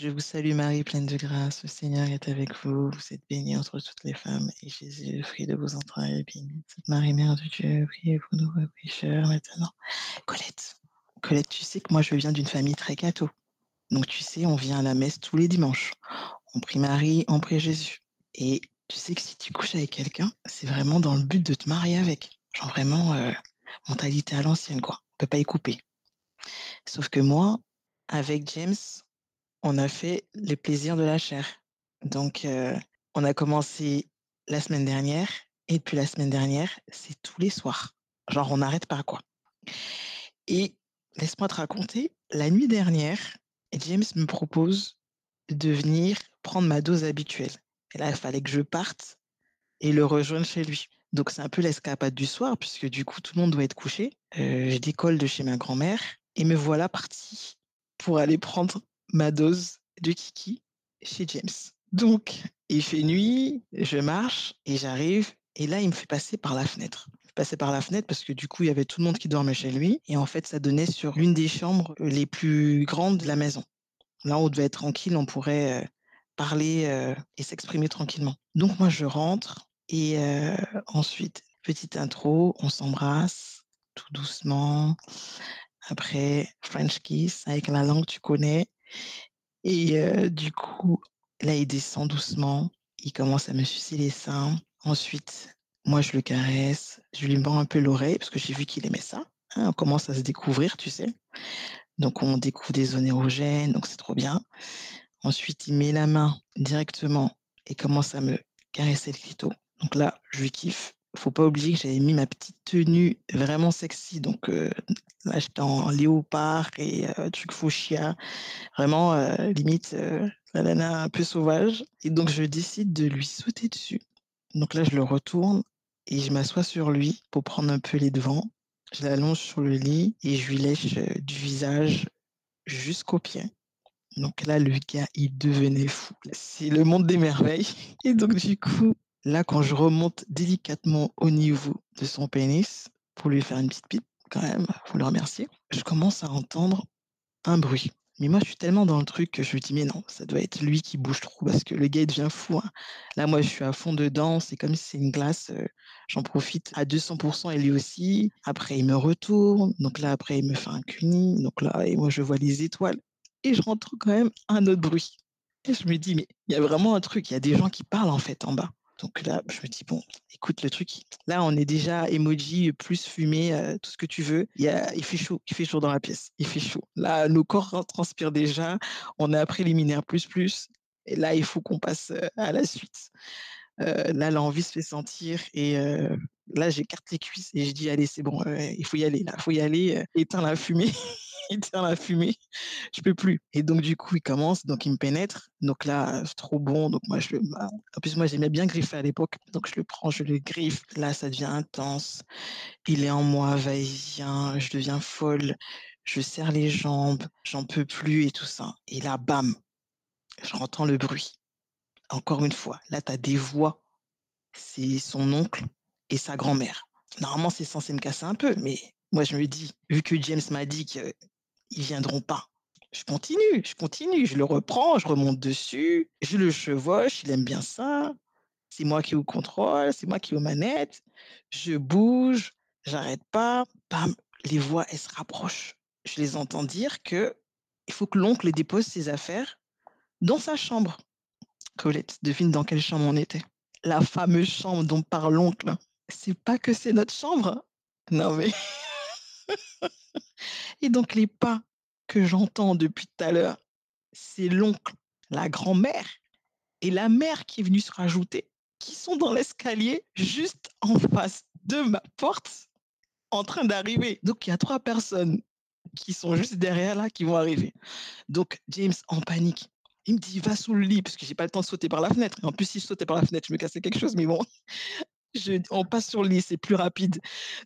Je vous salue Marie, pleine de grâce, le Seigneur est avec vous. Vous êtes bénie entre toutes les femmes, et Jésus, le fruit de vos entrailles, est béni. Marie, Mère de Dieu, priez pour nous pécheurs maintenant. Colette, Colette, tu sais que moi je viens d'une famille très catho. Donc tu sais, on vient à la messe tous les dimanches. On prie Marie, on prie Jésus. Et tu sais que si tu couches avec quelqu'un, c'est vraiment dans le but de te marier avec. Genre vraiment, euh, mentalité à l'ancienne, quoi. On peut pas y couper. Sauf que moi, avec James, on a fait les plaisirs de la chair. Donc, euh, on a commencé la semaine dernière, et depuis la semaine dernière, c'est tous les soirs. Genre, on n'arrête pas, quoi. Et laisse-moi te raconter, la nuit dernière, James me propose de venir prendre ma dose habituelle. Et là, il fallait que je parte et le rejoindre chez lui. Donc, c'est un peu l'escapade du soir, puisque du coup, tout le monde doit être couché. Euh, je décolle de chez ma grand-mère et me voilà parti pour aller prendre ma dose de kiki chez James. Donc, il fait nuit, je marche et j'arrive. Et là, il me fait passer par la fenêtre. Il me passer par la fenêtre parce que du coup, il y avait tout le monde qui dormait chez lui. Et en fait, ça donnait sur l'une des chambres les plus grandes de la maison. Là, on devait être tranquille, on pourrait euh, parler euh, et s'exprimer tranquillement. Donc, moi, je rentre et euh, ensuite, petite intro, on s'embrasse tout doucement. Après, French kiss avec la langue, tu connais. Et du coup, là, il descend doucement. Il commence à me sucer les seins. Ensuite, moi, je le caresse. Je lui bends un peu l'oreille parce que j'ai vu qu'il aimait ça. hein. on commence à se découvrir, tu sais. Donc, on découvre des zones érogènes. Donc, c'est trop bien. Ensuite, il met la main directement et commence à me caresser le clito. Donc là, je lui kiffe. Faut pas oublier que j'avais mis ma petite tenue vraiment sexy. Donc euh, là, j'étais en léopard et euh, truc fuchsia. Vraiment, euh, limite, euh, la nana un peu sauvage. Et donc, je décide de lui sauter dessus. Donc là, je le retourne et je m'assois sur lui pour prendre un peu les devants. Je l'allonge sur le lit et je lui lèche du visage jusqu'aux pieds. Donc là, le gars, il devenait fou. C'est le monde des merveilles. Et donc, du coup, là, quand je remonte délicatement au niveau de son pénis pour lui faire une petite pipe, quand même, faut le remercier, je commence à entendre un bruit. Mais moi, je suis tellement dans le truc que je me dis, mais non, ça doit être lui qui bouge trop parce que le gars, devient fou. hein. Là, moi, je suis à fond dedans. C'est comme si c'est une glace. euh, J'en profite à 200% et lui aussi. Après, il me retourne. Donc là, après, il me fait un cuni. Donc là, et moi, je vois les étoiles. Et je rentre quand même un autre bruit. Et je me dis, mais il y a vraiment un truc. Il y a des gens qui parlent en fait en bas. Donc là, je me dis, bon, écoute le truc. Là, on est déjà emoji, plus fumé, euh, tout ce que tu veux. Il, y a, il fait chaud, il fait chaud dans la pièce. Il fait chaud. Là, nos corps transpirent déjà. On à préliminaire plus plus. Et là, il faut qu'on passe euh, à la suite. Euh, là, l'envie se fait sentir. Et là, j'écarte les cuisses et je dis, allez, c'est bon, il faut y aller. Là, il faut y aller. éteins la fumée. éteins la fumée. Je peux plus. Et donc, du coup, il commence. Donc, il me pénètre. Donc là, c'est trop bon. Donc, moi, je bah, En plus, moi, j'aimais bien griffer à l'époque. Donc, je le prends, je le griffe. Là, ça devient intense. Il est en moi, va-et-vient. Je deviens folle. Je serre les jambes. J'en peux plus et tout ça. Et là, bam, je le bruit. Encore une fois, là, tu as des voix. C'est son oncle et sa grand-mère. Normalement, c'est censé me casser un peu, mais moi, je me dis, vu que James m'a dit qu'ils viendront pas, je continue, je continue, je le reprends, je remonte dessus, je le chevauche, il aime bien ça. C'est moi qui au contrôle, c'est moi qui aux manettes. Je bouge, j'arrête pas. Bam, les voix, elles se rapprochent. Je les entends dire que il faut que l'oncle dépose ses affaires dans sa chambre. Colette, devine dans quelle chambre on était. la fameuse chambre dont parle l'oncle, c'est pas que c'est notre chambre. Non mais. et donc les pas que j'entends depuis tout à l'heure, c'est l'oncle, la grand-mère et la mère qui est venue se rajouter, qui sont dans l'escalier juste en face de ma porte, en train d'arriver. Donc il y a trois personnes qui sont juste derrière là, qui vont arriver. Donc James en panique. Il me dit, va sous le lit, parce que j'ai pas le temps de sauter par la fenêtre. en plus, si je sautais par la fenêtre, je me cassais quelque chose, mais bon, on passe sur le lit, c'est plus rapide.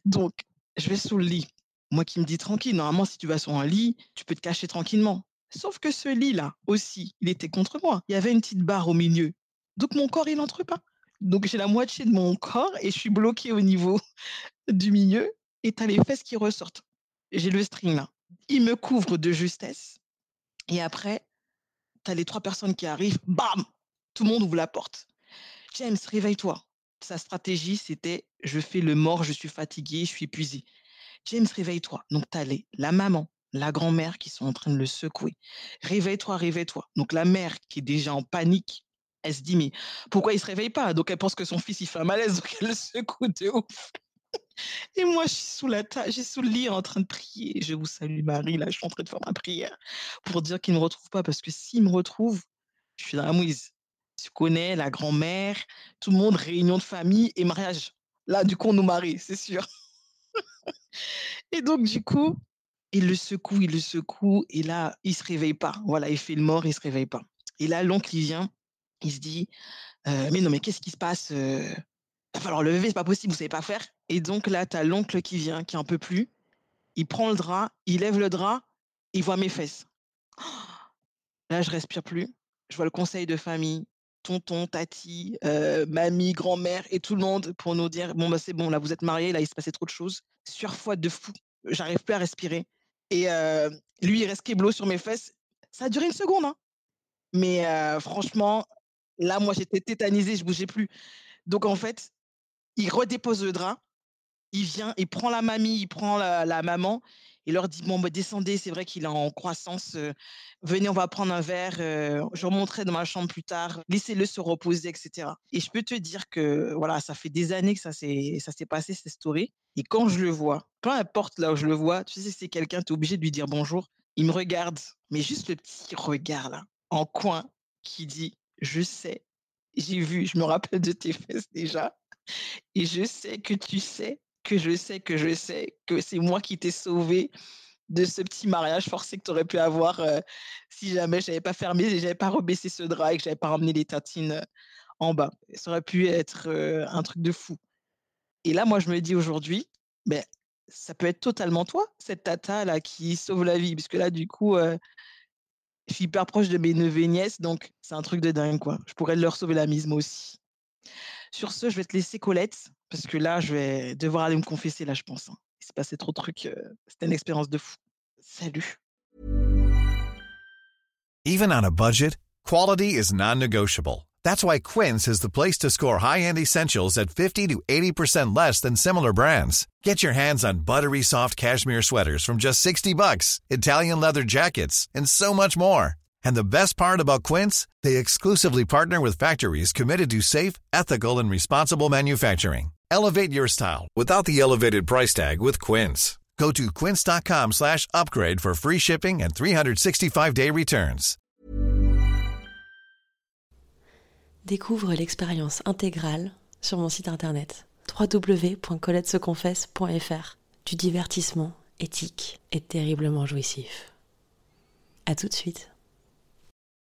Donc, je vais sous le lit. Moi qui me dis tranquille, normalement, si tu vas sur un lit, tu peux te cacher tranquillement. Sauf que ce lit-là aussi, il était contre moi. Il y avait une petite barre au milieu. Donc, mon corps, il n'entre pas. Donc, j'ai la moitié de mon corps et je suis bloqué au niveau du milieu et tu as les fesses qui ressortent. J'ai le string là. Il me couvre de justesse. Et après, tu as les trois personnes qui arrivent. Bam Tout le monde ouvre la porte. James, réveille-toi. Sa stratégie, c'était je fais le mort, je suis fatigué, je suis épuisé. James, réveille-toi. Donc, tu as la maman, la grand-mère qui sont en train de le secouer. Réveille-toi, réveille-toi. Donc, la mère qui est déjà en panique, elle se dit, mais pourquoi il se réveille pas? Donc, elle pense que son fils, il fait un malaise, donc elle le secoue de ouf. Et moi, je suis sous la table, j'ai sous le lit en train de prier. Je vous salue Marie, là, je suis en train de faire ma prière pour dire qu'il ne me retrouve pas, parce que s'il me retrouve, je suis dans la mouise. Tu connais la grand-mère, tout le monde, réunion de famille et mariage. Là, du coup, on nous marie, c'est sûr. Et donc, du coup, il le secoue, il le secoue, et là, il se réveille pas. Voilà, il fait le mort, il se réveille pas. Et là, l'oncle, il vient, il se dit, «Euh, mais non, mais qu'est-ce qui se passe euh, va falloir le lever, c'est pas possible, vous savez pas faire. Et donc là, tu as l'oncle qui vient, qui en peut plus. Il prend le drap, il lève le drap, il voit mes fesses. Là, je respire plus. Je vois le conseil de famille, tonton, tati, euh, mamie, grand-mère et tout le monde pour nous dire bon bah c'est bon, là vous êtes mariés, là il se passait trop de choses. Surfois de fou, j'arrive plus à respirer. Et euh, lui, il reste kéblo sur mes fesses. Ça a duré une seconde, hein. Mais euh, franchement, là, moi, j'étais tétanisée, je bougeais plus. Donc, en fait, il redépose le drap, il vient, il prend la mamie, il prend la, maman, et leur dit bon bah, descendez, c'est vrai qu'il est en croissance, venez, on va prendre un verre, je remonterai dans ma chambre plus tard, laissez-le se reposer, etc. Et je peux te dire que voilà, ça fait des années que ça s'est passé cette story, et quand je le vois, peu importe là où je le vois, tu sais c'est quelqu'un, tu es obligé de lui dire bonjour, il me regarde, mais juste le petit regard là, en coin, qui dit je sais, j'ai vu, je me rappelle de tes fesses déjà. Et je sais que tu sais, que je sais, que je sais, que c'est moi qui t'ai sauvé de ce petit mariage forcé que tu aurais pu avoir euh, si jamais j'avais pas fermé, j'avais pas rebaissé ce drap et que j'avais pas ramené les tatines euh, en bas. Ça aurait pu être euh, un truc de fou. Et là, moi, je me dis aujourd'hui, ben, ça peut être totalement toi, cette tata là qui sauve la vie, puisque là, du coup, je suis hyper proche de mes neveux et nièces, donc c'est un truc de dingue, quoi. Je pourrais leur sauver la mise, moi aussi. Sur ce, je vais te laisser Colette, parce que là, je vais devoir aller me confesser, là, je pense. Hein. Il s'est passé trop de trucs. Euh, C'était une expérience de fou. Salut. Even on a budget, quality is non-negotiable. That's why Quince is the place to score high-end essentials at 50 to 80% less than similar brands. Get your hands on buttery soft cashmere sweaters from just 60 bucks, Italian leather jackets, and so much more. And the best part about Quince, they exclusively partner with factories committed to safe, ethical and responsible manufacturing. Elevate your style without the elevated price tag with Quince. Go to quince.com/upgrade for free shipping and 365-day returns. Découvre l'expérience intégrale sur mon site internet www.coletteseconfesse.fr. Du divertissement éthique et terriblement jouissif. À tout de suite.